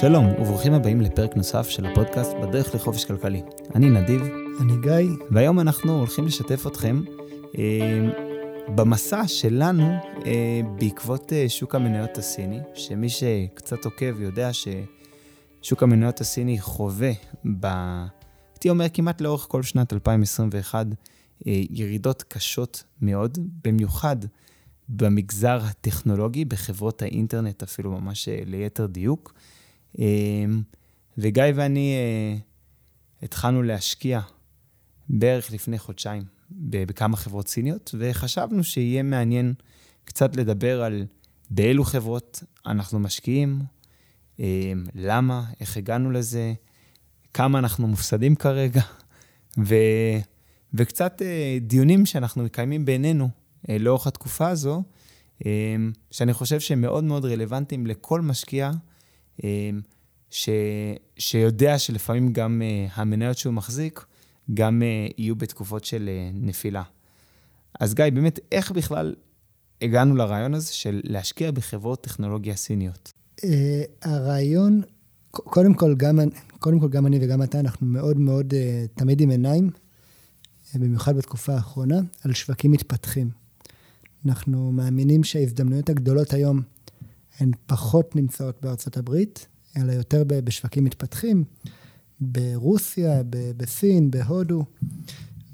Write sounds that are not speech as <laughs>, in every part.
שלום, וברוכים הבאים לפרק נוסף של הפודקאסט בדרך לחופש כלכלי. אני נדיב. אני גיא. והיום אנחנו הולכים לשתף אתכם אה, במסע שלנו אה, בעקבות אה, שוק המניות הסיני, שמי שקצת עוקב יודע ששוק המניות הסיני חווה, ב... הייתי אומר כמעט לאורך כל שנת 2021, אה, ירידות קשות מאוד, במיוחד במגזר הטכנולוגי, בחברות האינטרנט אפילו ממש אה, ליתר דיוק. אמ, וגיא ואני אה, התחלנו להשקיע בערך לפני חודשיים בכמה חברות סיניות, וחשבנו שיהיה מעניין קצת לדבר על באילו חברות אנחנו משקיעים, אמ, למה, איך הגענו לזה, כמה אנחנו מופסדים כרגע, ו, וקצת אה, דיונים שאנחנו מקיימים בינינו אה, לאורך התקופה הזו, אמ, שאני חושב שהם מאוד מאוד רלוונטיים לכל משקיע ש, שיודע שלפעמים גם uh, המניות שהוא מחזיק, גם uh, יהיו בתקופות של uh, נפילה. אז גיא, באמת, איך בכלל הגענו לרעיון הזה של להשקיע בחברות טכנולוגיה סיניות? Uh, הרעיון, קודם כל, גם, קודם כל, גם אני וגם אתה, אנחנו מאוד מאוד uh, תמיד עם עיניים, במיוחד בתקופה האחרונה, על שווקים מתפתחים. אנחנו מאמינים שההזדמנויות הגדולות היום הן פחות נמצאות בארצות הברית, אלא יותר בשווקים מתפתחים, ברוסיה, בסין, בהודו.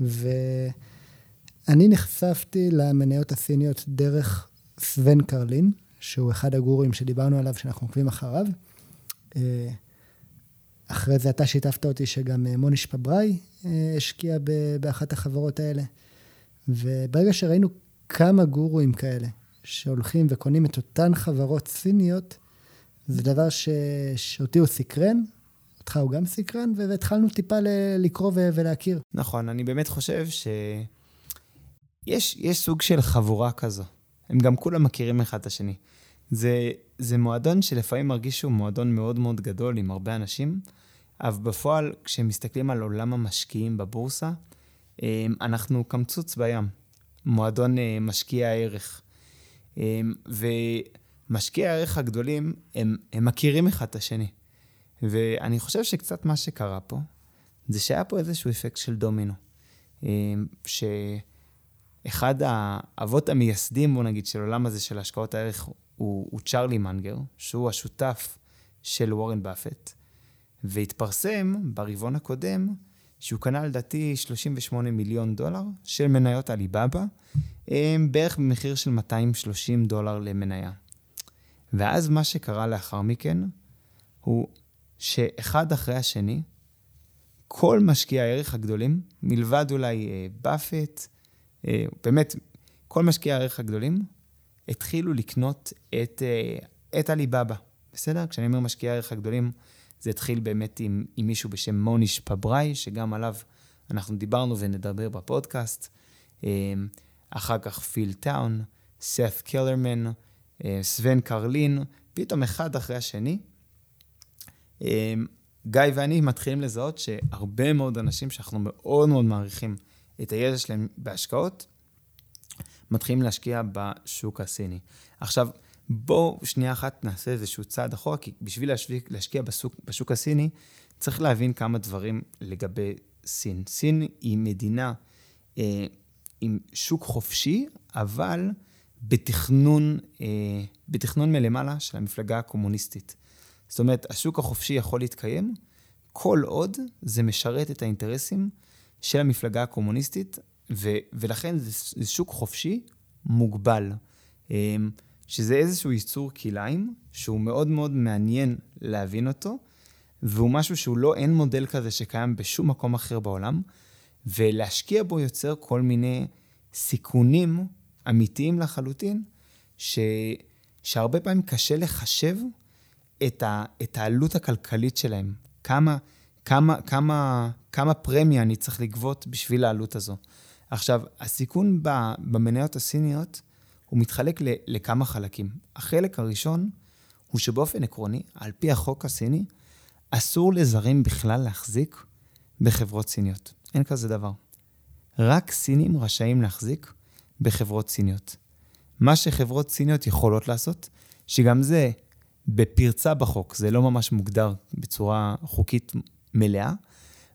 ואני נחשפתי למניות הסיניות דרך סוון קרלין, שהוא אחד הגורים שדיברנו עליו, שאנחנו עוקבים אחריו. אה, אחרי זה אתה שיתפת אותי שגם אה, מוניש פבראי אה, השקיע באחת החברות האלה. וברגע שראינו כמה גורואים כאלה, שהולכים וקונים את אותן חברות סיניות, זה דבר ש... שאותי הוא סקרן, אותך הוא גם סקרן, והתחלנו טיפה ל... לקרוא ו... ולהכיר. נכון, אני באמת חושב שיש יש סוג של חבורה כזו. הם גם כולם מכירים אחד את השני. זה, זה מועדון שלפעמים מרגיש שהוא מועדון מאוד מאוד גדול עם הרבה אנשים, אבל בפועל, כשמסתכלים על עולם המשקיעים בבורסה, אנחנו קמצוץ בים. מועדון אה, משקיע הערך. אמ, ומשקיעי הערך הגדולים, הם, הם מכירים אחד את השני. ואני חושב שקצת מה שקרה פה, זה שהיה פה איזשהו אפקט של דומינו. אמ, שאחד האבות המייסדים, בוא נגיד, של העולם הזה של השקעות הערך, הוא, הוא צ'רלי מנגר, שהוא השותף של וורן באפט, והתפרסם ברבעון הקודם שהוא קנה לדעתי 38 מיליון דולר של מניות עליבאבא, בערך במחיר של 230 דולר למניה. ואז מה שקרה לאחר מכן, הוא שאחד אחרי השני, כל משקיעי הערך הגדולים, מלבד אולי אה, באפט, אה, באמת, כל משקיעי הערך הגדולים, התחילו לקנות את, אה, את עליבאבא. בסדר? כשאני אומר משקיעי הערך הגדולים, זה התחיל באמת עם, עם מישהו בשם מוניש פבראי, שגם עליו אנחנו דיברנו ונדבר בפודקאסט. אמ, אחר כך פיל טאון, סף קלרמן, אה, סוון קרלין, פתאום אחד אחרי השני. אמ, גיא ואני מתחילים לזהות שהרבה מאוד אנשים שאנחנו מאוד מאוד מעריכים את הידע שלהם בהשקעות, מתחילים להשקיע בשוק הסיני. עכשיו, בואו שנייה אחת נעשה איזשהו צעד אחורה, כי בשביל להשקיע בשוק, בשוק הסיני, צריך להבין כמה דברים לגבי סין. סין היא מדינה אה, עם שוק חופשי, אבל בתכנון, אה, בתכנון מלמעלה של המפלגה הקומוניסטית. זאת אומרת, השוק החופשי יכול להתקיים כל עוד זה משרת את האינטרסים של המפלגה הקומוניסטית, ו, ולכן זה, זה שוק חופשי מוגבל. אה, שזה איזשהו ייצור כלאיים, שהוא מאוד מאוד מעניין להבין אותו, והוא משהו שהוא לא, אין מודל כזה שקיים בשום מקום אחר בעולם, ולהשקיע בו יוצר כל מיני סיכונים אמיתיים לחלוטין, ש, שהרבה פעמים קשה לחשב את, ה, את העלות הכלכלית שלהם. כמה, כמה, כמה, כמה פרמיה אני צריך לגבות בשביל העלות הזו. עכשיו, הסיכון במניות הסיניות, הוא מתחלק לכמה חלקים. החלק הראשון הוא שבאופן עקרוני, על פי החוק הסיני, אסור לזרים בכלל להחזיק בחברות סיניות. אין כזה דבר. רק סינים רשאים להחזיק בחברות סיניות. מה שחברות סיניות יכולות לעשות, שגם זה בפרצה בחוק, זה לא ממש מוגדר בצורה חוקית מלאה.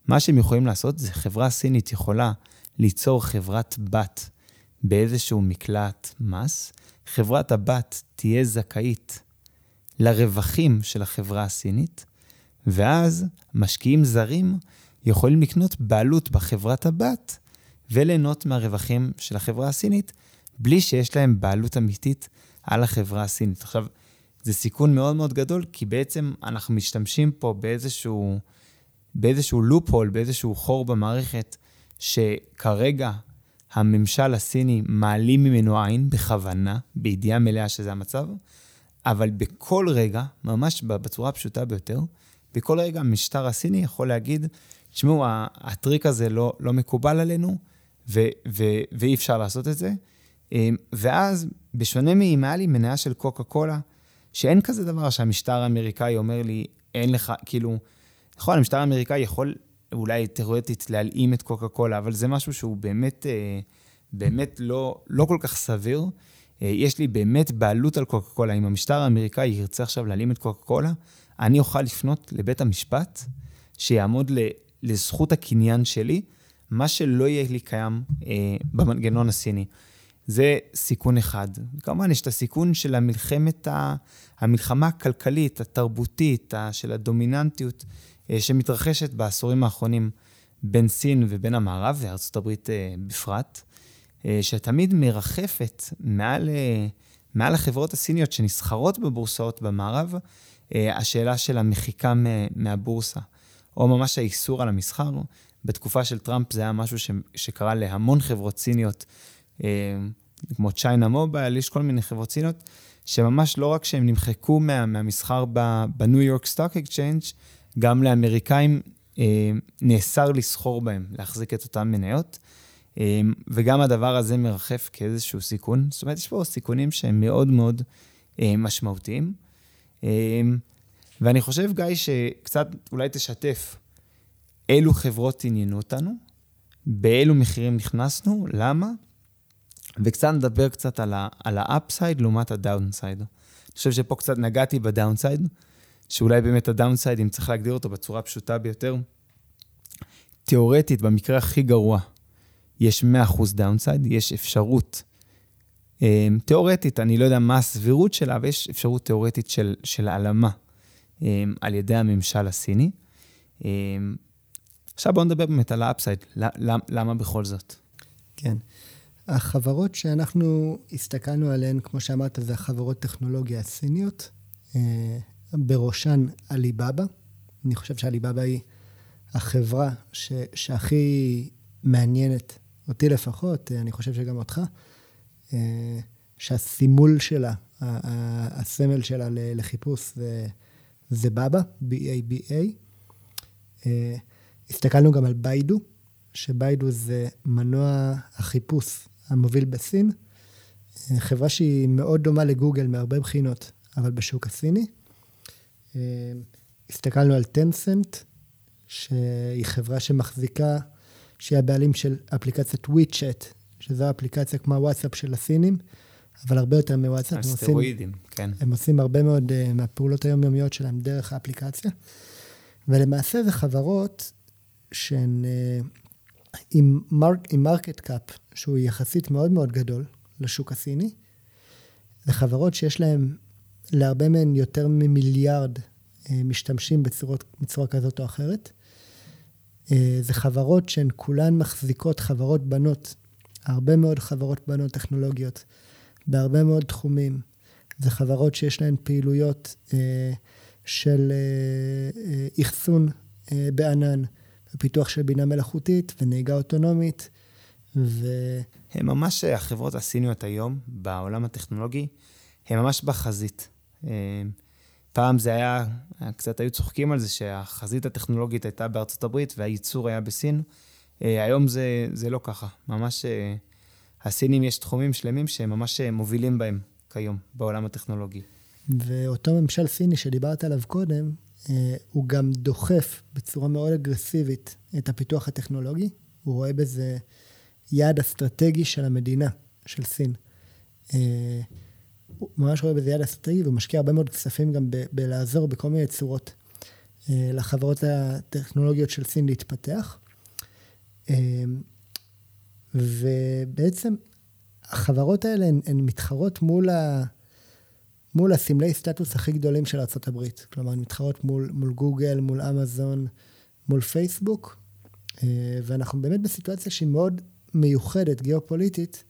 מה שהם יכולים לעשות זה חברה סינית יכולה ליצור חברת בת באיזשהו מקלט מס. חברת הבת תהיה זכאית לרווחים של החברה הסינית, ואז משקיעים זרים יכולים לקנות בעלות בחברת הבת וליהנות מהרווחים של החברה הסינית, בלי שיש להם בעלות אמיתית על החברה הסינית. עכשיו, זה סיכון מאוד מאוד גדול, כי בעצם אנחנו משתמשים פה באיזשהו, באיזשהו לופ-הול, באיזשהו חור במערכת, שכרגע הממשל הסיני מעלים ממנו עין בכוונה, בידיעה מלאה שזה המצב, אבל בכל רגע, ממש בצורה הפשוטה ביותר, בכל רגע המשטר הסיני יכול להגיד, תשמעו, הטריק הזה לא, לא מקובל עלינו, ו, ו, ואי אפשר לעשות את זה. אמ, ואז, בשונה מאם היה לי מניה של קוקה קולה, שאין כזה דבר שהמשטר האמריקאי אומר לי, אין לך, כאילו, נכון, המשטר האמריקאי יכול אולי תיאורטית להלאים את קוקה קולה, אבל זה משהו שהוא באמת, אה, באמת לא, לא כל כך סביר. אה, יש לי באמת בעלות על קוקה קולה. אם המשטר האמריקאי ירצה עכשיו להלאים את קוקה קולה, אני אוכל לפנות לבית המשפט, שיעמוד לזכות הקניין שלי, מה שלא יהיה לי קיים אה, במנגנון הסיני. זה סיכון אחד. כמובן, יש את הסיכון של המלחמת, המלחמה הכלכלית, התרבותית, של הדומיננטיות אה, שמתרחשת בעשורים האחרונים בין סין ובין המערב, וארצות הברית אה, בפרט, אה, שתמיד מרחפת מעל, מעל החברות הסיניות שנסחרות בבורסאות במערב, השאלה של המחיקה מהבורסה, או ממש האיסור על המסחר. בתקופה של טראמפ זה היה משהו ש, שקרה להמון חברות סיניות, כמו צ'יינה מובייל, יש כל מיני חברות סיניות, שממש לא רק שהם נמחקו מה, מהמסחר ב New York Stock Exchange, גם לאמריקאים אה, נאסר לסחור בהם, להחזיק את אותן מניות, אה, וגם הדבר הזה מרחף כאיזשהו סיכון. זאת אומרת, יש פה סיכונים שהם מאוד מאוד אה, משמעותיים. אה, ואני חושב, גיא, שקצת אולי תשתף אילו חברות עניינו אותנו, באילו מחירים נכנסנו, למה, וקצת נדבר קצת על ה upside לעומת ה downside. אני חושב שפה קצת נגעתי ב downside, שאולי באמת ה downside, אם צריך להגדיר אותו בצורה הפשוטה ביותר, תיאורטית, במקרה הכי גרוע, יש 100% downside, יש אפשרות אה, תיאורטית, אני לא יודע מה הסבירות שלה, אבל יש אפשרות תיאורטית של, של הלאמה אה, על ידי הממשל הסיני. אה, עכשיו בואו נדבר באמת על ה upside, למה, למה בכל זאת? כן. החברות שאנחנו הסתכלנו עליהן, כמו שאמרת, זה החברות טכנולוגיה הסיניות. בראשן עליבאבא. אני חושב שעליבאבא היא החברה ש, שהכי מעניינת, אותי לפחות, אני חושב שגם אותך, אה, שהסימול שלה, הסמל שלה לחיפוש זה, זה בבא, B-A-B-A. אה, הסתכלנו גם על ביידו, שביידו זה מנוע החיפוש המוביל בסין. אה, חברה שהיא מאוד דומה לגוגל מהרבה בחינות, אבל בשוק הסיני. אה, הסתכלנו על טנסנט, שהיא חברה שמחזיקה, שהיא הבעלים של אפליקציית וויצ'ט, שזו אפליקציה כמו הוואטסאפ של הסינים, אבל הרבה יותר מוואטסאפ. הסטרואידים, כן. הם עושים הרבה מאוד uh, מהפעולות היומיומיות שלהם דרך האפליקציה. ולמעשה זה חברות שהן אה, עם, מרק, עם market cap, שהוא יחסית מאוד מאוד גדול לשוק הסיני. זה חברות שיש להן להרבה מהן יותר ממיליארד אה, משתמשים בצורות, בצורה כזאת או אחרת. אה, זה חברות שהן כולן מחזיקות חברות בנות, הרבה מאוד חברות בנות טכנולוגיות, בהרבה מאוד תחומים. זה חברות שיש להן פעילויות אה, של אחסון בענן, ופיתוח של בינה מלאכותית ונהיגה אוטונומית. ו... הם ממש, החברות הסיניות היום, בעולם הטכנולוגי, הם ממש בחזית. אה, פעם זה היה, קצת היו צוחקים על זה שהחזית הטכנולוגית הייתה בארצות הברית והייצור היה בסין. אה, היום זה, זה לא ככה. ממש, אה, הסינים יש תחומים שלמים שהם ממש מובילים בהם כיום בעולם הטכנולוגי. ואותו ממשל סיני שדיברת עליו קודם, הוא גם דוחף בצורה מאוד אגרסיבית את הפיתוח הטכנולוגי. הוא רואה בזה יעד אסטרטגי של המדינה, של סין. הוא ממש רואה בזה יד אסטרטגי, והוא משקיע הרבה מאוד כספים גם ב- בלעזור בכל מיני צורות אה, לחברות הטכנולוגיות של סין להתפתח. אה, ובעצם החברות האלה הן, הן מתחרות מול, ה, מול הסמלי סטטוס הכי גדולים של ארה"ב. כלומר, הן מתחרות מול, מול גוגל, מול אמזון, מול פייסבוק, אה, ואנחנו באמת בסיטואציה שהיא מאוד מיוחדת, גיאופוליטית,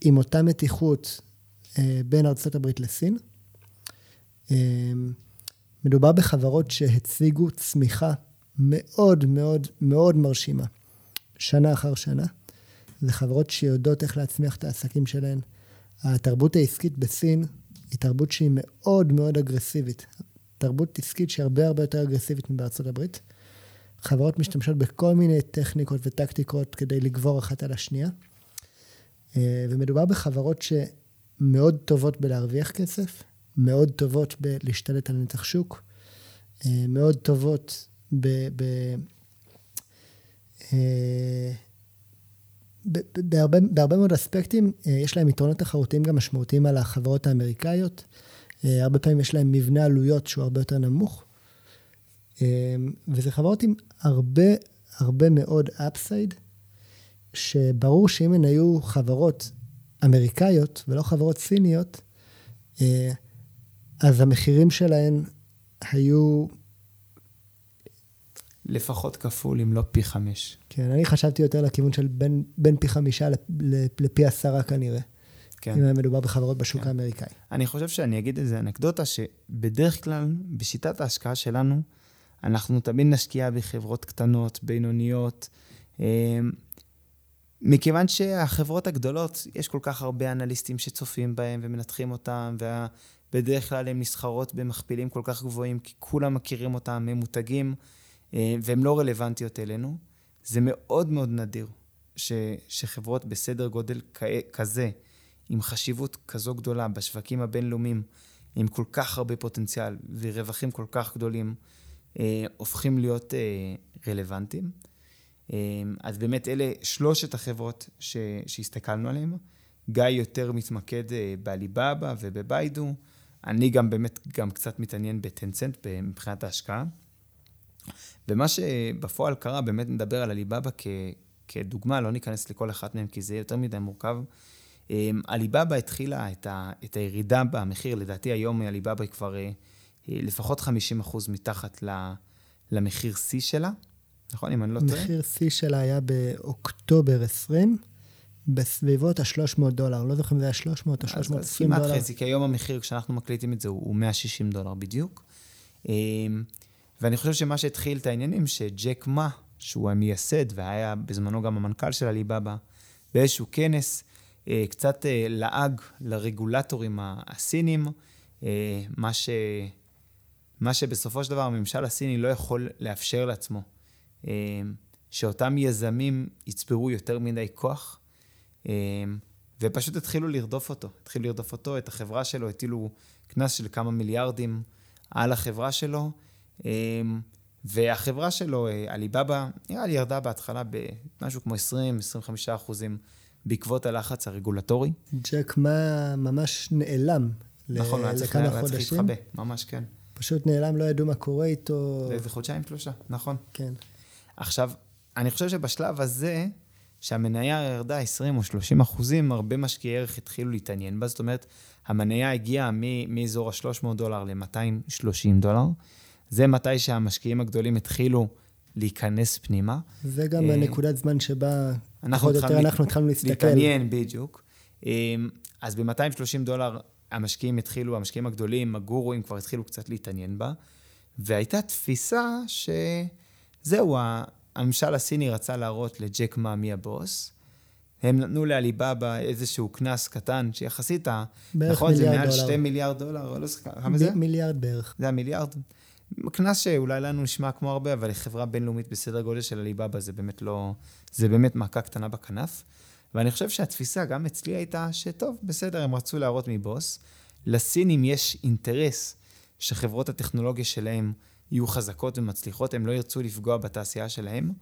עם אותה מתיחות אה, בין ארה"ב לסין. אה, מדובר בחברות שהציגו צמיחה מאוד מאוד מאוד מרשימה, שנה אחר שנה. זה חברות שיודעות איך להצמיח את העסקים שלהן. התרבות העסקית בסין היא תרבות שהיא מאוד מאוד אגרסיבית. תרבות עסקית שהיא הרבה הרבה יותר אגרסיבית מבארצות הברית. חברות משתמשות בכל מיני טכניקות וטקטיקות כדי לגבור אחת על השנייה. אה, ומדובר בחברות שמאוד טובות בלהרוויח כסף, מאוד טובות בלהשתלט על נתח שוק, אה, מאוד טובות ב... ב אה, בהרבה, בהרבה מאוד אספקטים יש להם יתרונות תחרותיים גם משמעותיים על החברות האמריקאיות. הרבה פעמים יש להם מבנה עלויות שהוא הרבה יותר נמוך. וזה חברות עם הרבה, הרבה מאוד אפסייד, שברור שאם הן היו חברות אמריקאיות ולא חברות סיניות, אה, אז המחירים שלהן היו... לפחות כפול, אם לא פי חמש. כן, אני חשבתי יותר לכיוון של בין, בין פי חמישה לפי עשרה כנראה. כן. אם היה מדובר בחברות בשוק כן. האמריקאי. אני חושב שאני אגיד איזה אנקדוטה, שבדרך כלל, בשיטת ההשקעה שלנו, אנחנו תמיד נשקיע בחברות קטנות, בינוניות, אה, מכיוון שהחברות הגדולות, יש כל כך הרבה אנליסטים שצופים בהם ומנתחים אותם, ובדרך כלל הן נסחרות במכפילים כל כך גבוהים, כי כולם מכירים אותם, הם מותגים, והן לא רלוונטיות אלינו. זה מאוד מאוד נדיר ש, שחברות בסדר גודל כזה, עם חשיבות כזו גדולה בשווקים הבינלאומיים, עם כל כך הרבה פוטנציאל ורווחים כל כך גדולים, אה, הופכים להיות אה, רלוונטיים. אמ, אז באמת אלה שלושת החברות ש, שהסתכלנו עליהן. גיא יותר מתמקד אה, בעליבאבא ובביידו. אני גם באמת גם קצת מתעניין בטנסנט מבחינת ההשקעה. ומה שבפועל קרה, באמת נדבר על עליבאבא כ, כדוגמה, לא ניכנס לכל אחת מהן כי זה יותר מדי מורכב. אמ, עליבאבא התחילה את, ה, את הירידה במחיר, לדעתי היום עליבאבא היא כבר אה, לפחות 50% מתחת למחיר שיא שלה. נכון? אם אני לא טועה. מחיר שיא שלה היה באוקטובר 20, בסביבות ה-300 דולר. לא זוכר אם זה היה 300 או 320 דולר. כמעט חצי, כי היום המחיר, כשאנחנו מקליטים את זה, הוא 160 דולר בדיוק. ואני חושב שמה שהתחיל את העניינים, שג'ק מה, שהוא המייסד, והיה בזמנו גם המנכ"ל של עליבאבא, באיזשהו כנס, אה, קצת אה, לעג לרגולטורים הסינים, אה, מה, ש... מה שבסופו של דבר הממשל הסיני לא יכול לאפשר לעצמו. שאותם יזמים יצברו יותר מדי כוח, ופשוט התחילו לרדוף אותו. התחילו לרדוף אותו, את החברה שלו, הטילו קנס של כמה מיליארדים על החברה שלו, והחברה שלו, אה, עליבאבא, נראה לי ירדה בהתחלה במשהו כמו 20-25 אחוזים בעקבות הלחץ הרגולטורי. ג'ק מה ממש נעלם נכון, לכמה חודשים. נכון, היה צריך להתחבא, ממש כן. פשוט נעלם, לא ידעו מה קורה איתו. לאיזה חודשיים שלושה, נכון. כן. עכשיו, אני חושב שבשלב הזה, שהמניה ירדה 20 או 30 אחוזים, הרבה משקיעי ערך התחילו להתעניין בה. זאת אומרת, המניה הגיעה מאזור ה-300 דולר ל-230 דולר. זה מתי שהמשקיעים הגדולים התחילו להיכנס פנימה. זה גם הנקודת זמן שבה, פחות או יותר, אנחנו התחלנו להסתכל. להתעניין, בדיוק. אמ, אז ב-230 דולר המשקיעים התחילו, המשקיעים הגדולים, הגורואים, כבר התחילו קצת להתעניין בה. והייתה תפיסה ש... זהו, הממשל הסיני רצה להראות לג'ק מה מי הבוס. הם נתנו לעליבאבא איזשהו קנס קטן, שיחסית, נכון, זה מעל שתי מיליארד דולר, לא זוכר, כמה זה? מיליארד בערך. זה המיליארד. קנס שאולי לנו נשמע כמו הרבה, אבל לחברה בינלאומית בסדר גודל של עליבאבא זה באמת לא, זה באמת מכה קטנה בכנף. ואני חושב שהתפיסה גם אצלי הייתה שטוב, בסדר, הם רצו להראות מבוס. לסינים יש אינטרס שחברות הטכנולוגיה שלהם יהיו חזקות ומצליחות, הם לא ירצו לפגוע בתעשייה שלהם.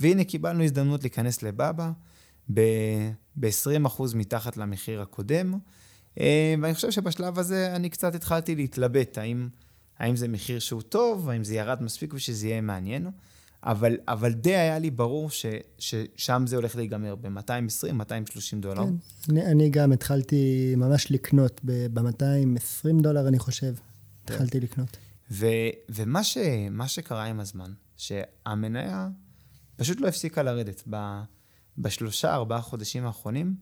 והנה קיבלנו הזדמנות להיכנס לבאבא ב-20% מתחת למחיר הקודם. אה, ואני חושב שבשלב הזה אני קצת התחלתי להתלבט, האם, האם זה מחיר שהוא טוב, האם זה ירד מספיק ושזה יהיה מעניין. אבל, אבל די היה לי ברור ש, ששם זה הולך להיגמר ב-220-230 דולר. כן, אני, אני גם התחלתי ממש לקנות ב-220 דולר, אני חושב. כן. התחלתי לקנות. ו, ומה ש, שקרה עם הזמן, שהמניה פשוט לא הפסיקה לרדת. ב, בשלושה, ארבעה חודשים האחרונים,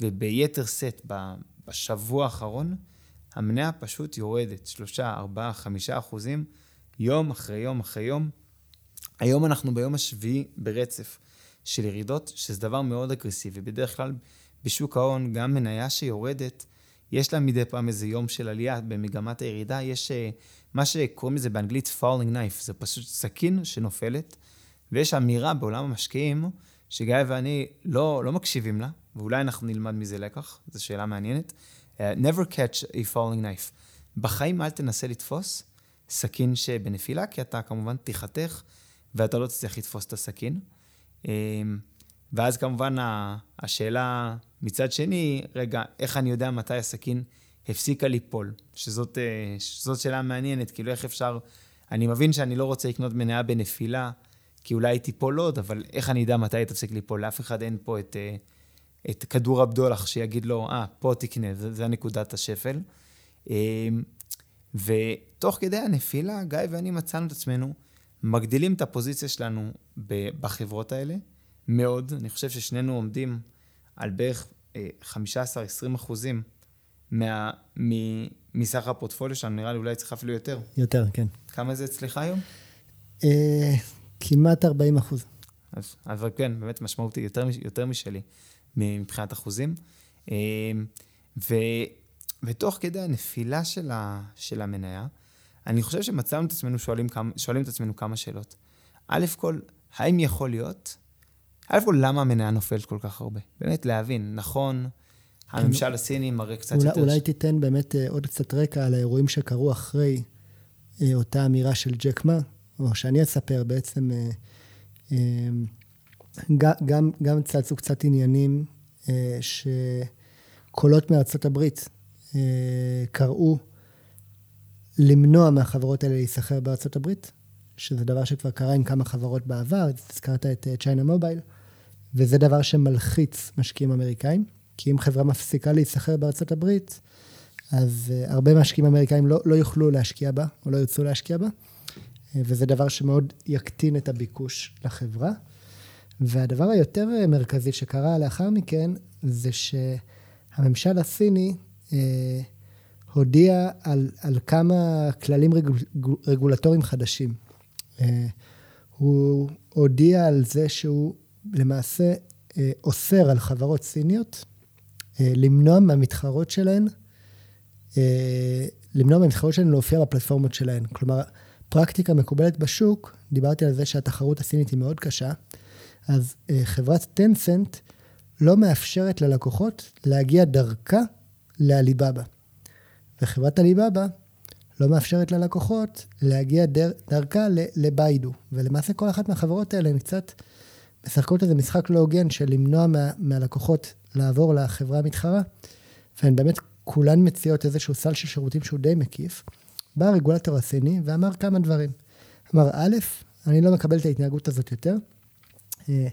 וביתר שאת בשבוע האחרון, המניה פשוט יורדת שלושה, ארבעה, חמישה אחוזים, יום אחרי יום אחרי יום. היום אנחנו ביום השביעי ברצף של ירידות, שזה דבר מאוד אגרסיבי. בדרך כלל בשוק ההון, גם מניה שיורדת, יש לה מדי פעם איזה יום של עלייה במגמת הירידה. יש אה, מה שקוראים לזה באנגלית falling knife, זה פשוט סכין שנופלת, ויש אמירה בעולם המשקיעים, שגיא ואני לא, לא מקשיבים לה, ואולי אנחנו נלמד מזה לקח, זו שאלה מעניינת. Uh, never catch a falling knife. בחיים אל תנסה לתפוס סכין שבנפילה, כי אתה כמובן תיחתך ואתה לא תצליח לתפוס את הסכין. אמ, ואז כמובן השאלה מצד שני, רגע, איך אני יודע מתי הסכין הפסיקה ליפול? שזאת, אה, שזאת שאלה מעניינת, כאילו איך אפשר... אני מבין שאני לא רוצה לקנות מניה בנפילה, כי אולי היא תיפול עוד, אבל איך אני אדע מתי היא תפסיק ליפול? לאף אחד אין פה את, אה, את כדור הבדולח שיגיד לו, אה, ah, פה תקנה, זה, זה נקודת השפל. אמ, ותוך כדי הנפילה, גיא ואני מצאנו את עצמנו מגדילים את הפוזיציה שלנו בחברות האלה מאוד. אני חושב ששנינו עומדים על בערך 15-20 אה, אחוזים מה, מסך הפורטפוליו שלנו, נראה לי אולי צריך אפילו יותר. יותר, כן. כמה זה אצלך היום? אה, כמעט 40 אחוז. אז, אבל כן, באמת משמעותי, יותר, יותר משלי מבחינת אחוזים. אה, ו, ותוך כדי הנפילה של, ה, של המניה, אני חושב שמצאנו את עצמנו שואלים, כמה, שואלים את עצמנו כמה שאלות. א' כל, האם יכול להיות? א' כל, למה המניה נופלת כל כך הרבה? באמת להבין, נכון, הממשל הסיני מראה קצת אולי, יותר... אולי תיתן באמת אה, עוד קצת רקע על האירועים שקרו אחרי אה, אותה אמירה של ג'ק מה, או שאני אספר בעצם, אה, גם, גם צצו קצת עניינים שקולות מארצות הברית קראו למנוע מהחברות האלה להיסחר בארצות הברית, שזה דבר שכבר קרה עם כמה חברות בעבר, הזכרת את צ'יינה מובייל, וזה דבר שמלחיץ משקיעים אמריקאים, כי אם חברה מפסיקה להיסחר בארצות הברית, אז הרבה משקיעים אמריקאים לא, לא יוכלו להשקיע בה, או לא ירצו להשקיע בה, וזה דבר שמאוד יקטין את הביקוש לחברה. והדבר היותר מרכזי שקרה לאחר מכן, זה שהממשל הסיני, uh, הודיע על, על כמה כללים רגול, רגולטוריים חדשים. אה, הוא הודיע על זה שהוא למעשה אה, אוסר על חברות סיניות אה, למנוע מהמתחרות שלהן, למנוע מהמתחרות שלהן להופיע בפלטפורמות שלהן. כלומר, פרקטיקה מקובלת בשוק, דיברתי על זה שהתחרות הסינית היא מאוד קשה, אז חברת טנסנט לא מאפשרת ללקוחות להגיע דרכה לעליבאבא. וחברת הליבאבא לא מאפשרת ללקוחות להגיע דר, דרכה לביידו. ולמעשה כל אחת מהחברות האלה הן קצת משחקות איזה משחק לא הוגן של למנוע מה, מהלקוחות לעבור לחברה המתחרה, והן באמת כולן מציעות איזשהו סל של שירותים שהוא די מקיף. בא הרגולטור הסיני ואמר כמה דברים. אמר, א', אני לא מקבל את ההתנהגות הזאת יותר. אה,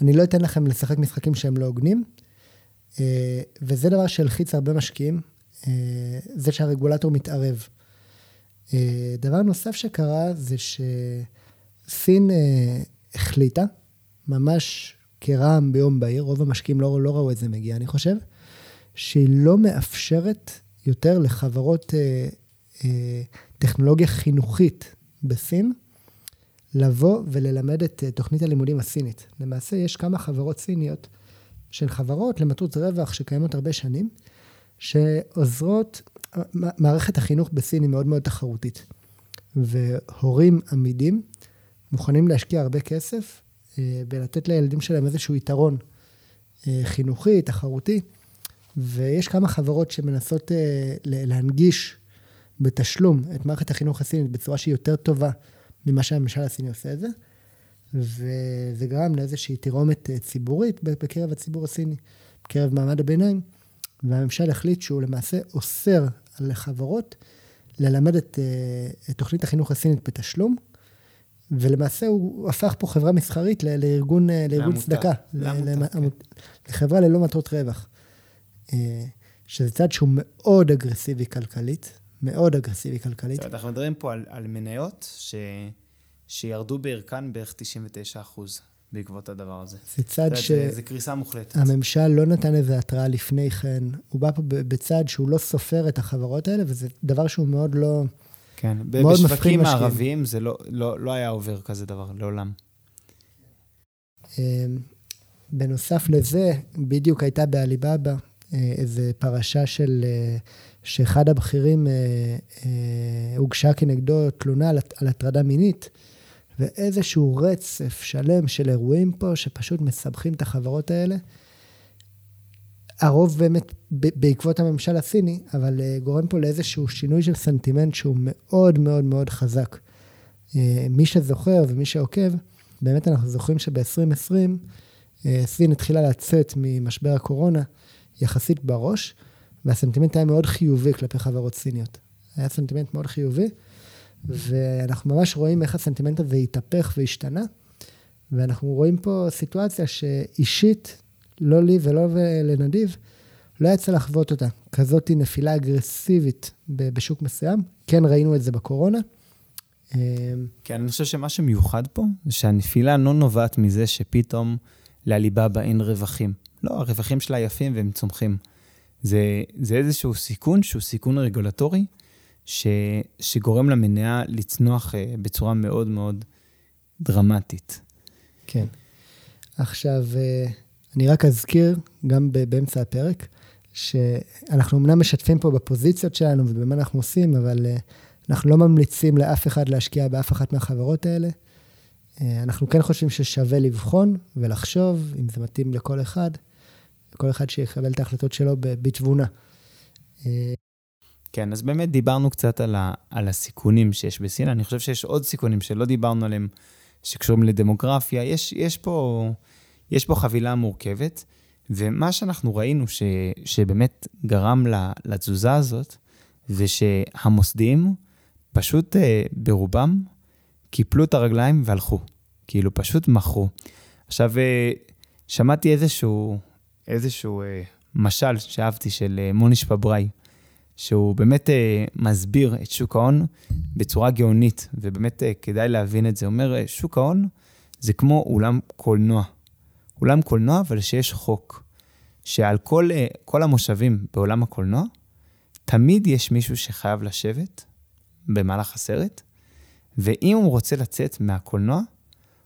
אני לא אתן לכם לשחק משחקים שהם לא הוגנים. אה, וזה דבר שהלחיץ הרבה משקיעים. אה, זה שהרגולטור מתערב. דבר נוסף שקרה זה שסין החליטה, ממש כרעם ביום בהיר, רוב המשקיעים לא, לא ראו את זה מגיע, אני חושב, שהיא לא מאפשרת יותר לחברות טכנולוגיה חינוכית בסין לבוא וללמד את אה, תוכנית הלימודים הסינית. למעשה, יש כמה חברות סיניות שהן חברות למטרות רווח שקיימות הרבה שנים, שעוזרות, מערכת החינוך בסין היא מאוד מאוד תחרותית, והורים עמידים מוכנים להשקיע הרבה כסף אה, ולתת לילדים שלהם איזשהו יתרון אה, חינוכי, תחרותי, ויש כמה חברות שמנסות אה, להנגיש בתשלום את מערכת החינוך הסינית בצורה שהיא יותר טובה ממה שהממשל הסיני עושה את זה, וזה גרם לאיזושהי תירומת ציבורית בקרב הציבור הסיני, בקרב מעמד הביניים. והממשל החליט שהוא למעשה אוסר על חברות ללמד את, את תוכנית החינוך הסינית בתשלום, ולמעשה הוא הפך פה חברה מסחרית לארגון, לארגון צדקה. לעמותה, כן. לחברה ללא מטרות רווח. שזה צד שהוא מאוד אגרסיבי כלכלית, מאוד אגרסיבי כלכלית. זאת אומרת, אנחנו מדברים פה על, על מניות ש, שירדו בערכן בערך 99 אחוז. בעקבות הדבר הזה. זה צד ש... זה, זה קריסה מוחלטת. הממשל לא נתן איזה התראה לפני כן. הוא בא פה בצד שהוא לא סופר את החברות האלה, וזה דבר שהוא מאוד לא... כן, מאוד בשווקים הערביים זה לא, לא, לא היה עובר כזה דבר, לעולם. אמ, בנוסף לזה, בדיוק הייתה בעליבאבא איזה פרשה של... אה, שאחד הבכירים, אה, הוגשה כנגדו תלונה על הטרדה מינית. ואיזשהו רצף שלם של אירועים פה, שפשוט מסבכים את החברות האלה. הרוב באמת בעקבות הממשל הסיני, אבל uh, גורם פה לאיזשהו שינוי של סנטימנט שהוא מאוד מאוד מאוד חזק. Uh, מי שזוכר ומי שעוקב, באמת אנחנו זוכרים שב-2020 uh, סין התחילה לצאת ממשבר הקורונה יחסית בראש, והסנטימנט היה מאוד חיובי כלפי חברות סיניות. היה סנטימנט מאוד חיובי. ואנחנו ממש רואים איך הסנטימנט הזה התהפך והשתנה, ואנחנו רואים פה סיטואציה שאישית, לא לי ולא לנדיב, לא יצא לחוות אותה. כזאת נפילה אגרסיבית בשוק מסוים. כן ראינו את זה בקורונה. אמ, כן, אני חושב שמה שמיוחד פה, זה שהנפילה לא נובעת מזה שפתאום לעליבאבא אין רווחים. לא, הרווחים שלה יפים והם צומחים. זה, זה איזשהו סיכון שהוא סיכון רגולטורי, ש, שגורם למניעה לצנוח uh, בצורה מאוד מאוד דרמטית. כן. עכשיו, uh, אני רק אזכיר, גם באמצע הפרק, שאנחנו אמנם משתפים פה בפוזיציות שלנו ובמה אנחנו עושים, אבל uh, אנחנו לא ממליצים לאף אחד להשקיע באף אחת מהחברות האלה. אנחנו כן חושבים ששווה לבחון ולחשוב אם זה מתאים לכל אחד, כל אחד שיקבל את ההחלטות שלו בתבונה. כן, אז באמת דיברנו קצת על, ה, על הסיכונים שיש בסין. אני חושב שיש עוד סיכונים שלא דיברנו עליהם, שקשורים לדמוגרפיה. יש, יש, פה, יש פה חבילה מורכבת, ומה שאנחנו ראינו ש, שבאמת גרם לתזוזה הזאת, זה שהמוסדיים פשוט אה, ברובם קיפלו את הרגליים והלכו. כאילו, פשוט מכרו. עכשיו, אה, שמעתי איזשהו, איזשהו אה, משל שאהבתי של מוניש פבראי. שהוא באמת uh, מסביר את שוק ההון בצורה גאונית, ובאמת uh, כדאי להבין את זה. הוא אומר, uh, שוק ההון זה כמו אולם קולנוע. אולם קולנוע, אבל שיש חוק, שעל כל, uh, כל המושבים בעולם הקולנוע, תמיד יש מישהו שחייב לשבת במהלך הסרט, ואם הוא רוצה לצאת מהקולנוע,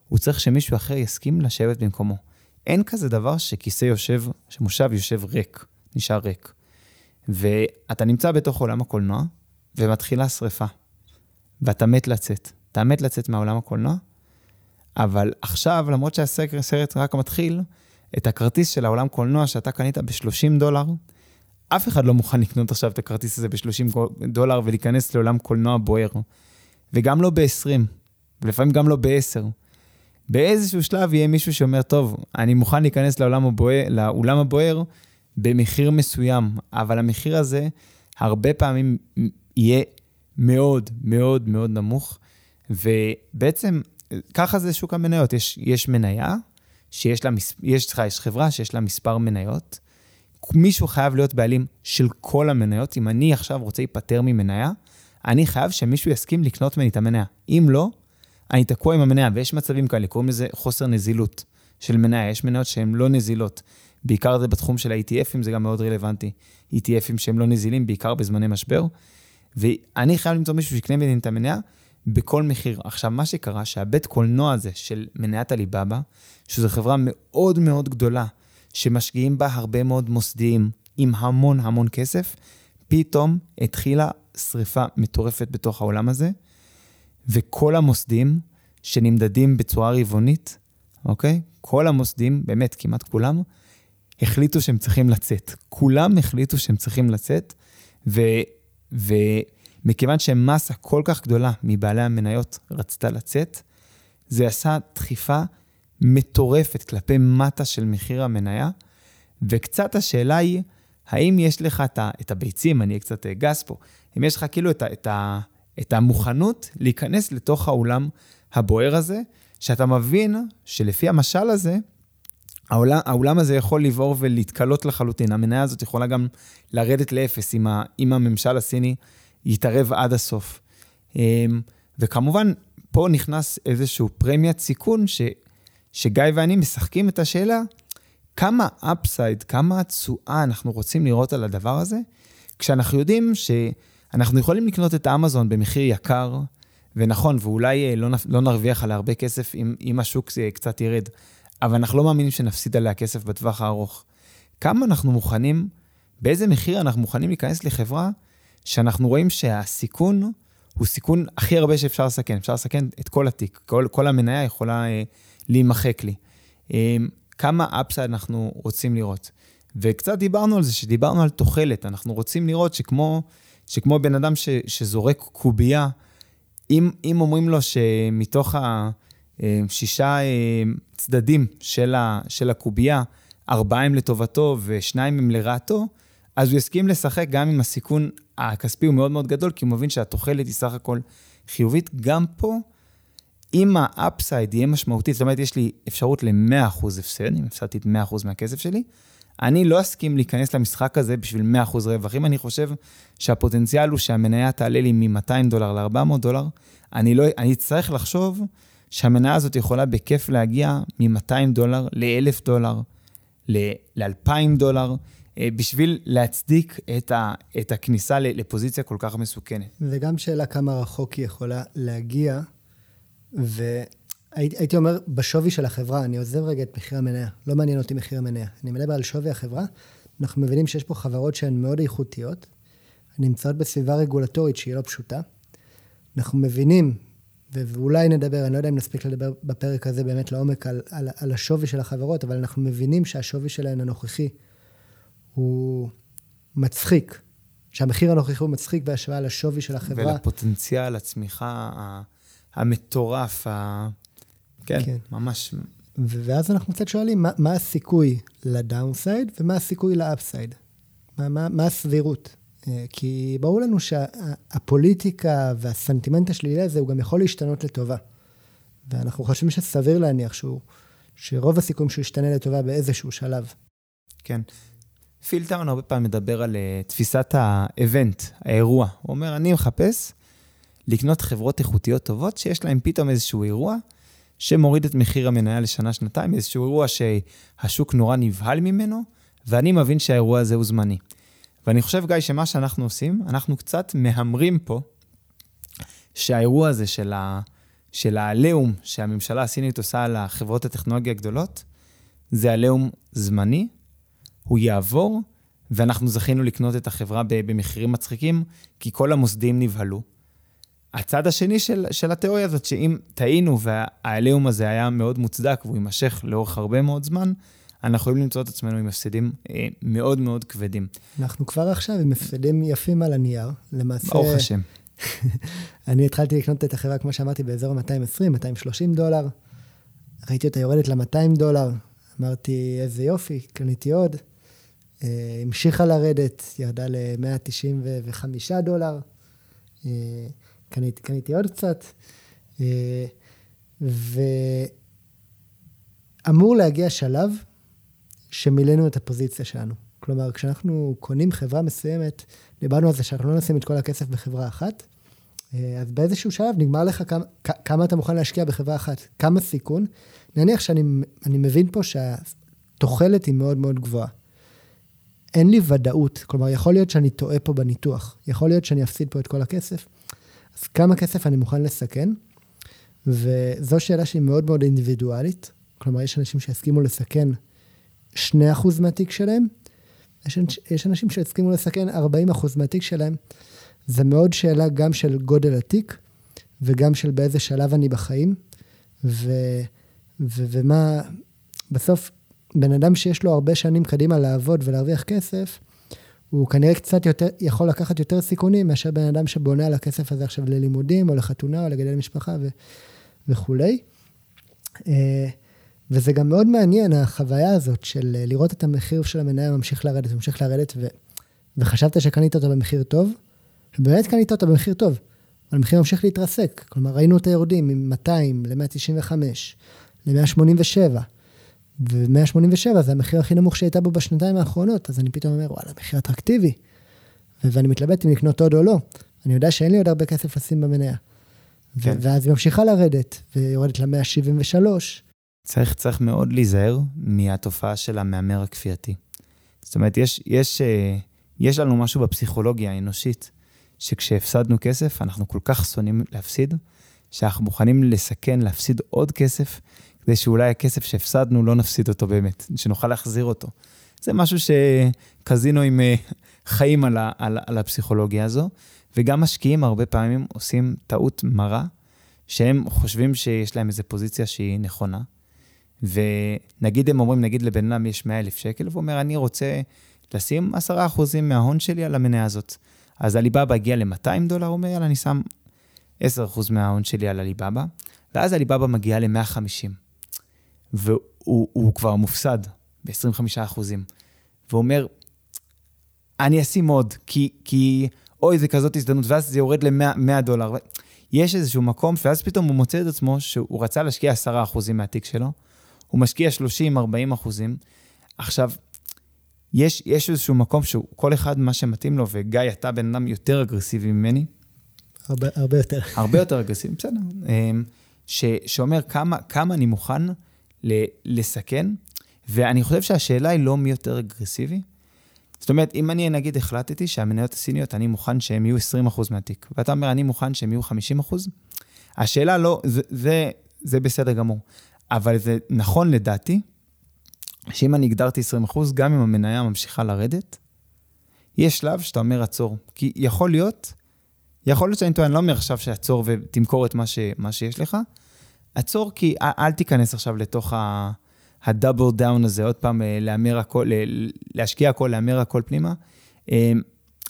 הוא צריך שמישהו אחר יסכים לשבת במקומו. אין כזה דבר שכיסא יושב, שמושב יושב ריק, נשאר ריק. ואתה נמצא בתוך עולם הקולנוע, ומתחילה שריפה, ואתה מת לצאת. אתה מת לצאת מהעולם הקולנוע, אבל עכשיו, למרות שהסרט רק מתחיל, את הכרטיס של העולם קולנוע שאתה קנית ב-30 דולר, אף אחד לא מוכן לקנות עכשיו את הכרטיס הזה ב-30 דולר ולהיכנס לעולם קולנוע בוער. וגם לא ב-20, ולפעמים גם לא ב-10. באיזשהו שלב יהיה מישהו שאומר, טוב, אני מוכן להיכנס לעולם הבוער, לאולם הבוער במחיר מסוים, אבל המחיר הזה הרבה פעמים יהיה מאוד מאוד מאוד נמוך, ובעצם ככה זה שוק המניות. יש, יש מניה, שיש לה, יש, סליחה, יש חברה שיש לה מספר מניות. מישהו חייב להיות בעלים של כל המניות. אם אני עכשיו רוצה להיפטר ממניה, אני חייב שמישהו יסכים לקנות ממני את המניה. אם לא, אני תקוע עם המניה, ויש מצבים כאלה, קוראים לזה חוסר נזילות של מניה. יש מניות שהן לא נזילות. בעיקר זה בתחום של ה-ETFים, זה גם מאוד רלוונטי. ETFים שהם לא נזילים, בעיקר בזמני משבר. ואני חייב למצוא מישהו שיקנה ממני את המניה בכל מחיר. עכשיו, מה שקרה, שהבית קולנוע הזה של מניית הליבאבא, שזו חברה מאוד מאוד גדולה, שמשקיעים בה הרבה מאוד מוסדיים עם המון המון כסף, פתאום התחילה שריפה מטורפת בתוך העולם הזה, וכל המוסדים שנמדדים בצורה רבעונית, אוקיי? כל המוסדים, באמת, כמעט כולם, החליטו שהם צריכים לצאת. כולם החליטו שהם צריכים לצאת, ו, ומכיוון שמסה כל כך גדולה מבעלי המניות רצתה לצאת, זה עשה דחיפה מטורפת כלפי מטה של מחיר המניה, וקצת השאלה היא, האם יש לך את, הביצים, אני אהיה קצת אה, גס פה, אם יש לך כאילו את, את, את המוכנות להיכנס לתוך האולם הבוער הזה, שאתה מבין שלפי המשל הזה, העולם, האולם הזה יכול לבעור ולהתקלות לחלוטין. המניה הזאת יכולה גם לרדת לאפס אם, ה, אם הממשל הסיני יתערב עד הסוף. אמ, וכמובן, פה נכנס איזשהו פרמיית סיכון, ש, שגיא ואני משחקים את השאלה, כמה אפסייד, כמה תשואה אנחנו רוצים לראות על הדבר הזה, כשאנחנו יודעים שאנחנו יכולים לקנות את האמזון במחיר יקר, ונכון, ואולי אה, לא, לא נרוויח עליה הרבה כסף אם, אם השוק אה, קצת ירד, אבל אנחנו לא מאמינים שנפסיד עליה כסף בטווח הארוך. כמה אנחנו מוכנים, באיזה מחיר אנחנו מוכנים להיכנס לחברה שאנחנו רואים שהסיכון הוא סיכון הכי הרבה שאפשר לסכן. אפשר לסכן את כל התיק, כל, כל המניה יכולה אה, להימחק לי. אה, כמה אפסייד אנחנו רוצים לראות. וקצת דיברנו על זה, שדיברנו על תוחלת. אנחנו רוצים לראות שכמו, שכמו בן אדם ש, שזורק קובייה, אם, אם אומרים לו שמתוך השישה אה, צדדים של, ה, של הקובייה, ארבעה הם לטובתו ושניים הם לרעתו, אז הוא יסכים לשחק גם אם הסיכון הכספי הוא מאוד מאוד גדול, כי הוא מבין שהתוחלת היא סך הכל חיובית. גם פה, אם האפסייד יהיה משמעותי, זאת אומרת, יש לי אפשרות ל-100% הפסד, אם הפסדתי את 100% מהכסף שלי, אני לא אסכים להיכנס למשחק הזה בשביל 100% רווח. אם אני חושב שהפוטנציאל הוא שהמניה תעלה לי מ-200 דולר ל-400 דולר, אני, לא, אני אצטרך לחשוב שהמניה הזאת יכולה בכיף להגיע מ-200 דולר ל-1,000 דולר, ל-2,000 דולר. אה, בשביל להצדיק את, ה, את הכניסה לפוזיציה כל כך מסוכנת. וגם שאלה כמה רחוק היא יכולה להגיע, והייתי אומר, בשווי של החברה, אני עוזב רגע את מחיר המניה, לא מעניין אותי מחיר המניה, אני מדבר על שווי החברה, אנחנו מבינים שיש פה חברות שהן מאוד איכותיות, נמצאות בסביבה רגולטורית שהיא לא פשוטה. אנחנו מבינים, ואולי נדבר, אני לא יודע אם נספיק לדבר בפרק הזה באמת לעומק על, על, על השווי של החברות, אבל אנחנו מבינים שהשווי שלהן הנוכחי הוא מצחיק, שהמחיר הנוכחי הוא מצחיק בהשוואה לשווי של החברה. ולפוטנציאל הצמיחה המטורף, ה... כן, כן, ממש. ואז אנחנו קצת שואלים, מה, מה הסיכוי ל downside ומה הסיכוי ל upside? מה, מה, מה הסבירות? אה, כי ברור לנו שהפוליטיקה והסנטימנט השלילי הזה, הוא גם יכול להשתנות לטובה. ואנחנו חושבים שסביר להניח שהוא, שרוב הסיכויים שהוא ישתנה לטובה באיזשהו שלב. כן. פיל טאון הרבה פעמים מדבר על אה, תפיסת ה event, האירוע. הוא אומר, אני מחפש לקנות חברות איכותיות טובות שיש להן פתאום איזשהו אירוע שמוריד את מחיר המניה לשנה-שנתיים, איזשהו אירוע שהשוק נורא נבהל ממנו, ואני מבין שהאירוע הזה הוא זמני. ואני חושב, גיא, שמה שאנחנו עושים, אנחנו קצת מהמרים פה שהאירוע הזה של, ה, של העליהום שהממשלה הסינית עושה על החברות הטכנולוגיה הגדולות, זה עליהום זמני, הוא יעבור, ואנחנו זכינו לקנות את החברה במחירים מצחיקים, כי כל המוסדים נבהלו. הצד השני של, של התיאוריה הזאת, שאם טעינו והעליהום הזה היה מאוד מוצדק והוא יימשך לאורך הרבה מאוד זמן, אנחנו יכולים למצוא את עצמנו עם הפסדים אה, מאוד מאוד כבדים. אנחנו כבר עכשיו עם הפסדים יפים על הנייר. למעשה... ברוך השם. <laughs> אני התחלתי לקנות את החברה, כמו שאמרתי, באזור 220, 230 דולר. ראיתי אותה יורדת ל-200 דולר, אמרתי, איזה יופי, קניתי עוד. אה, המשיכה לרדת, ירדה ל-195 דולר. אה, קניתי, קניתי עוד קצת. אה, ואמור להגיע שלב שמילאנו את הפוזיציה שלנו. כלומר, כשאנחנו קונים חברה מסוימת, דיברנו על זה שאנחנו לא נשים את כל הכסף בחברה אחת, אז באיזשהו שלב נגמר לך כמה, כמה אתה מוכן להשקיע בחברה אחת, כמה סיכון. נניח שאני מבין פה שהתוחלת היא מאוד מאוד גבוהה. אין לי ודאות. כלומר, יכול להיות שאני טועה פה בניתוח. יכול להיות שאני אפסיד פה את כל הכסף. אז כמה כסף אני מוכן לסכן? וזו שאלה שהיא מאוד מאוד אינדיבידואלית. כלומר, יש אנשים שיסכימו לסכן 2% מהתיק שלהם, יש, יש אנשים שיסכימו לסכן 40% מהתיק שלהם. זה מאוד שאלה גם של גודל התיק, וגם של באיזה שלב אני בחיים, ו, ו, ומה, בסוף, בן אדם שיש לו הרבה שנים קדימה לעבוד ולהרוויח כסף, הוא כנראה קצת יותר, יכול לקחת יותר סיכונים מאשר בן אדם שבונה על הכסף הזה עכשיו ללימודים, או לחתונה, או לגדל משפחה ו, וכולי. אה, וזה גם מאוד מעניין, החוויה הזאת של אה, לראות את המחיר של המניה ממשיך לרדת, ממשיך לרדת, ו... וחשבת שקנית אותו במחיר טוב, ובאמת קנית אותו במחיר טוב, אבל המחיר ממשיך להתרסק. כלומר, ראינו אותה יורדים מ-200 ל-195, ל-187, ו-187 זה המחיר הכי נמוך שהייתה בו בשנתיים האחרונות, אז אני פתאום אומר, וואלה, מחיר אטרקטיבי. ואני מתלבט אם לקנות עוד או לא. אני יודע שאין לי עוד הרבה כסף לשים במניה. כן. ואז היא ממשיכה לרדת, ויורדת ל-173. צריך, צריך מאוד להיזהר מהתופעה של המהמר הכפייתי. זאת אומרת, יש, יש, אה, יש לנו משהו בפסיכולוגיה האנושית, שכשהפסדנו כסף, אנחנו כל כך שונאים להפסיד, שאנחנו מוכנים לסכן, להפסיד עוד כסף, כדי שאולי הכסף שהפסדנו, לא נפסיד אותו באמת, שנוכל להחזיר אותו. זה משהו שקזינואים אה, חיים על, ה, על, על הפסיכולוגיה הזו, וגם משקיעים הרבה פעמים עושים טעות מרה, שהם חושבים שיש להם איזו פוזיציה שהיא נכונה, ונגיד הם אומרים, נגיד לבן אדם יש 100 אלף שקל, והוא אומר, אני רוצה לשים 10% מההון שלי על המניה הזאת. אז עליבאבא הגיע ל-200 דולר, הוא אומר, יאללה, אני שם 10% מההון שלי על עליבאבא, ואז עליבאבא מגיעה ל-150, והוא כבר מופסד ב-25%, והוא אומר, אני אשים עוד, כי, כי אוי, זה כזאת הזדמנות, ואז זה יורד ל-100 דולר. יש איזשהו מקום, ואז פתאום הוא מוצא את עצמו שהוא רצה להשקיע 10% מהתיק שלו, הוא משקיע 30-40 אחוזים. עכשיו, יש, יש איזשהו מקום שהוא, כל אחד מה שמתאים לו, וגיא, אתה בן אדם יותר אגרסיבי ממני. הרבה, הרבה יותר. הרבה יותר אגרסיבי, בסדר. אמ, ש, שאומר כמה, כמה אני מוכן לסכן, ואני חושב שהשאלה היא לא מי יותר אגרסיבי. זאת אומרת, אם אני נגיד החלטתי שהמניות הסיניות, אני מוכן שהן יהיו 20% מהתיק, ואתה אומר, אני מוכן שהן יהיו 50%, השאלה לא, זה, זה, זה בסדר גמור. אבל זה נכון לדעתי, שאם אני הגדרתי 20%, גם אם המניה ממשיכה לרדת, יש שלב שאתה אומר עצור. כי יכול להיות, יכול להיות שאני טוען, אני לא אומר עכשיו שעצור ותמכור את מה, ש, מה שיש לך, עצור כי אל, תיכנס עכשיו לתוך הדאבל דאון הזה, עוד פעם, אה, להמר הכל, להשקיע הכל, להמר הכל פנימה. אה,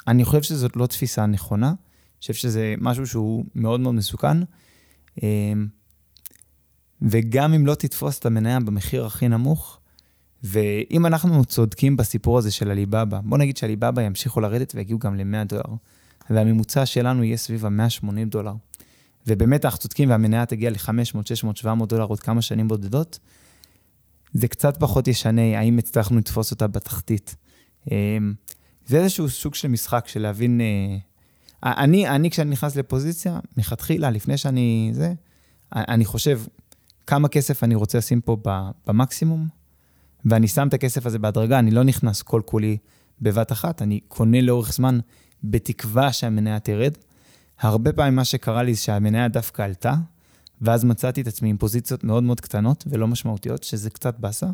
אני חושב שזאת לא תפיסה נכונה, אני חושב שזה משהו שהוא מאוד מאוד מסוכן. אה, וגם אם לא תתפוס את המניה במחיר הכי נמוך, ואם אנחנו צודקים בסיפור הזה של עליבאבא, בוא נגיד שעליבאבא ימשיכו לרדת ויגיעו גם ל-100 דולר, והממוצע שלנו יהיה סביב ה-180 דולר, ובאמת אנחנו צודקים והמניה תגיע ל-500, 600, 700 דולר עוד כמה שנים בודדות, זה קצת פחות ישנה האם הצלחנו לתפוס אותה בתחתית. אמ, זה איזשהו סוג של משחק של להבין... אה, אני, אני כשאני נכנס לפוזיציה, מלכתחילה, לפני שאני... זה, אני חושב, כמה כסף אני רוצה לשים פה במקסימום, ואני שם את הכסף הזה בהדרגה, אני לא נכנס כל כולי בבת אחת, אני קונה לאורך זמן בתקווה שהמניה תרד. הרבה פעמים מה שקרה לי זה שהמניה דווקא עלתה, ואז מצאתי את עצמי עם פוזיציות מאוד מאוד קטנות ולא משמעותיות, שזה קצת באסה.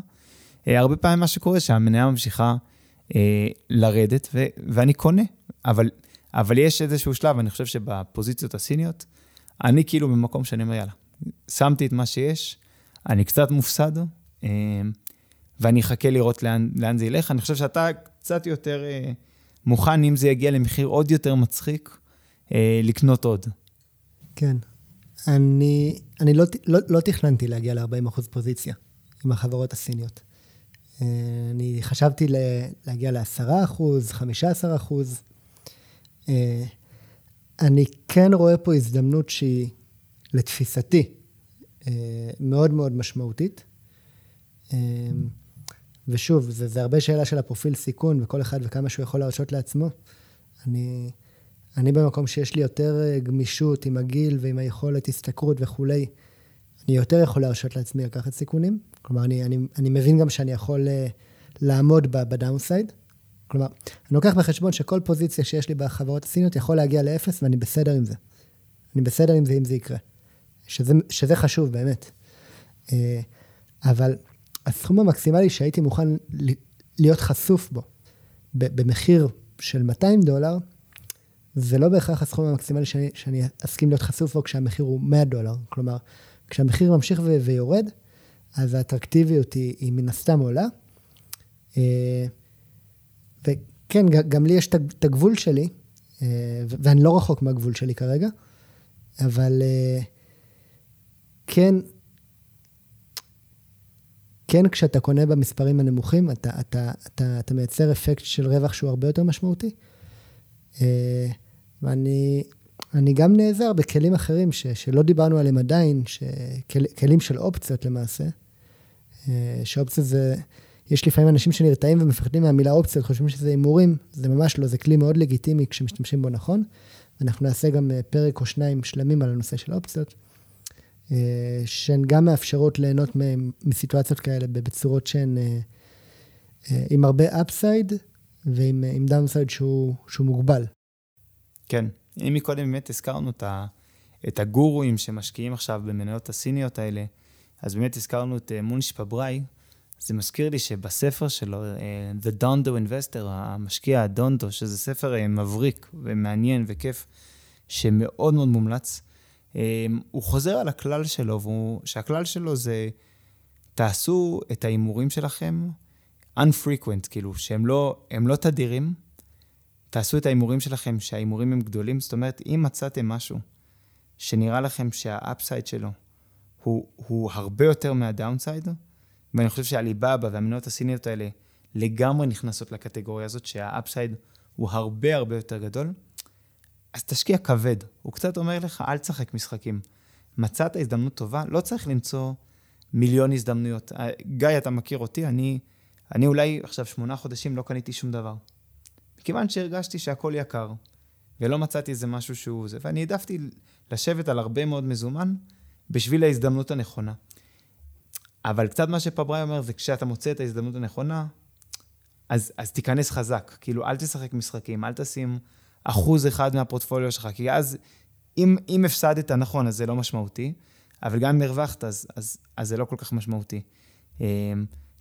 אה, הרבה פעמים מה שקורה שהמניה ממשיכה אה, לרדת, ו- ואני קונה, אבל, אבל יש איזשהו שלב, אני חושב שבפוזיציות הסיניות, אני כאילו במקום שאני אומר, יאללה, שמתי את מה שיש, אני קצת מופסד, אה, ואני אחכה לראות לאן, לאן זה ילך. אני חושב שאתה קצת יותר אה, מוכן, אם זה יגיע למחיר עוד יותר מצחיק, לקנות עוד. כן. אני, אני לא, לא, לא תכננתי להגיע ל-40% פוזיציה עם החברות הסיניות. אני חשבתי להגיע ל-10%, 15%. אני כן רואה פה הזדמנות שהיא לתפיסתי, אה, מאוד מאוד משמעותית. אה, ושוב, זה, זה הרבה שאלה של הפרופיל סיכון, וכל אחד וכמה שהוא יכול להרשות לעצמו. אני, אני במקום שיש לי יותר אה, גמישות עם הגיל ועם היכולת השתכרות וכולי, אני יותר יכול להרשות לעצמי לקחת סיכונים. כלומר, אני, אני, אני מבין גם שאני יכול לעמוד בדאונסייד. כלומר, אני לוקח בחשבון שכל פוזיציה שיש לי בחברות הסיניות יכול להגיע לאפס, ואני בסדר עם זה. אני בסדר עם זה אם זה יקרה. שזה, שזה חשוב, באמת. אה, אבל הסכום המקסימלי שהייתי מוכן להיות חשוף בו במחיר של 200 דולר, זה לא בהכרח הסכום המקסימלי שאני, שאני אסכים להיות חשוף בו כשהמחיר הוא 100 דולר. כלומר, כשהמחיר ממשיך ו- ויורד, אז האטרקטיביות היא, היא מן הסתם עולה. אה, וכן, גם לי יש את הגבול שלי, אה, ואני לא רחוק מהגבול שלי כרגע, אבל כן, כן, כשאתה קונה במספרים הנמוכים, אתה, אתה, אתה, אתה מייצר אפקט של רווח שהוא הרבה יותר משמעותי. אה, ואני אני גם נעזר בכלים אחרים ש, שלא דיברנו עליהם עדיין, שכל, כלים של אופציות למעשה. אה, שאופציות זה, יש לפעמים אנשים שנרתעים ומפחדים מהמילה אופציות, חושבים שזה הימורים, זה ממש לא, זה כלי מאוד לגיטימי כשמשתמשים בו נכון. אנחנו נעשה גם אה, פרק או שניים שלמים על הנושא של אופציות, שהן גם מאפשרות ליהנות מסיטואציות כאלה בצורות שהן עם הרבה upside ועם downside שהוא, שהוא מוגבל. כן, אם מקודם באמת הזכרנו את, ה, את הגורואים שמשקיעים עכשיו במניות הסיניות האלה, אז באמת הזכרנו את אה, מוניש פבראי, זה מזכיר לי שבספר שלו, אה, The Dhandho Investor, המשקיע הדונדו, שזה ספר אה, מבריק ומעניין וכיף, שמאוד מאוד מומלץ, הוא חוזר על הכלל שלו, והוא, שהכלל שלו זה, תעשו את ההימורים שלכם unfrequent, כאילו, שהם לא, לא תדירים, תעשו את ההימורים שלכם, שההימורים הם גדולים. זאת אומרת, אם מצאתם משהו שנראה לכם שה upside שלו הוא, הוא הרבה יותר מה downside, ואני חושב שעליבאבא והמניות הסיניות האלה לגמרי נכנסות לקטגוריה הזאת, שה upside הוא הרבה הרבה יותר גדול, אז תשקיע כבד. הוא קצת אומר לך, אל תשחק משחקים. מצאת הזדמנות טובה, לא צריך למצוא מיליון הזדמנויות. גיא, אתה מכיר אותי, אני, אני אולי עכשיו שמונה חודשים לא קניתי שום דבר. מכיוון שהרגשתי שהכל יקר, ולא מצאתי איזה משהו שהוא זה, ואני העדפתי לשבת על הרבה מאוד מזומן בשביל ההזדמנות הנכונה. אבל קצת מה שפבראי אומר זה כשאתה מוצא את ההזדמנות הנכונה, אז, אז תיכנס חזק. כאילו, אל תשחק משחקים, אל תשים אחוז אחד מהפורטפוליו שלך, כי אז אם, אם הפסדת, נכון, אז זה לא משמעותי, אבל גם אם הרווחת, אז, אז, אז זה לא כל כך משמעותי.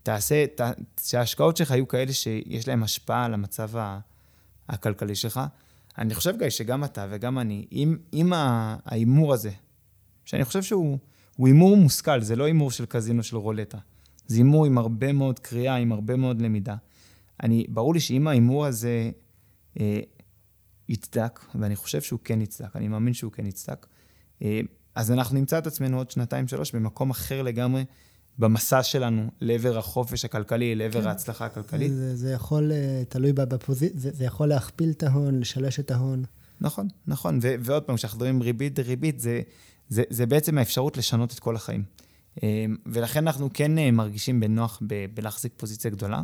תעשה, ת, שההשקעות שלך יהיו כאלה שיש להן השפעה על המצב הכלכלי שלך. אני חושב, גיא, שגם אתה וגם אני, אם, אם ההימור הזה, שאני חושב שהוא הימור מושכל, זה לא הימור של קזינו של רולטה, זה הימור עם הרבה מאוד קריאה, עם הרבה מאוד למידה. אני, ברור לי שאם ההימור הזה אה, יצדק, ואני חושב שהוא כן יצדק, אני מאמין שהוא כן יצדק, אה, אז אנחנו נמצא את עצמנו עוד שנתיים-שלוש במקום אחר לגמרי במסע שלנו לעבר החופש הכלכלי, לעבר כן. ההצלחה הכלכלית. זה, זה יכול, אה, תלוי בפוזיציה, זה, זה יכול להכפיל את ההון, לשלש את ההון. נכון, נכון. ו- ועוד פעם, כשאנחנו מדברים ריבית דריבית, זה, זה, זה בעצם האפשרות לשנות את כל החיים. אה, ולכן אנחנו כן אה, מרגישים בנוח ב- בלהחזיק פוזיציה גדולה.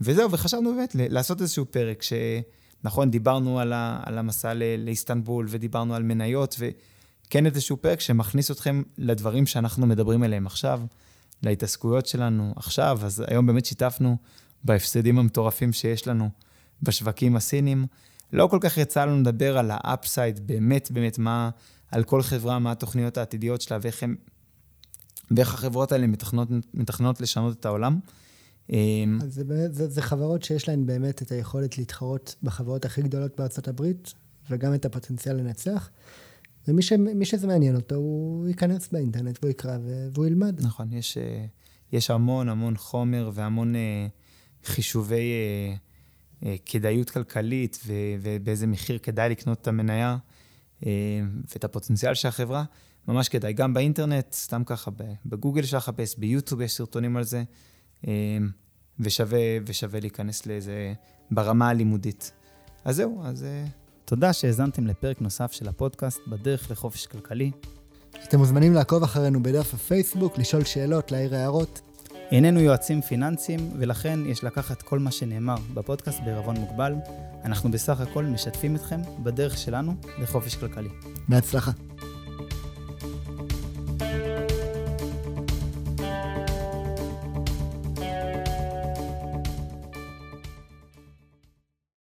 וזהו, וחשבנו באמת לעשות איזשהו פרק, שנכון, דיברנו על, ה- על המסע ל- לאיסטנבול, ודיברנו על מניות, וכן איזשהו פרק שמכניס אתכם לדברים שאנחנו מדברים עליהם עכשיו. להתעסקויות שלנו עכשיו, אז היום באמת שיתפנו בהפסדים המטורפים שיש לנו בשווקים הסינים. לא כל כך יצא לנו לדבר על האפסייד, באמת, באמת, מה, על כל חברה, מה התוכניות העתידיות שלה ואיך הם, ואיך החברות האלה מתכננות, מתכננות לשנות את העולם. אמ, אז זה, באמת, זה, זה חברות שיש להן באמת את היכולת להתחרות בחברות הכי גדולות בארצות הברית, וגם את הפוטנציאל לנצח. ומי ש, שזה מעניין אותו, הוא ייכנס באינטרנט והוא יקרא והוא ילמד. נכון, יש, אה, יש המון המון חומר והמון אה, חישובי אה, כדאיות כלכלית ובאיזה מחיר כדאי לקנות את המניה ואת הפוטנציאל של החברה. ממש כדאי, גם באינטרנט, סתם ככה, בגוגל אפשר לחפש, ביוטיוב יש סרטונים על זה, ושווה, ושווה להיכנס לזה ברמה הלימודית. אז זהו, אז תודה שהאזנתם לפרק נוסף של הפודקאסט בדרך לחופש כלכלי. אתם מוזמנים לעקוב אחרינו בדף הפייסבוק, לשאול שאלות, להעיר הערות. איננו יועצים פיננסיים, ולכן יש לקחת כל מה שנאמר בפודקאסט בערבון מוגבל. אנחנו בסך הכל משתפים אתכם בדרך שלנו לחופש כלכלי. בהצלחה.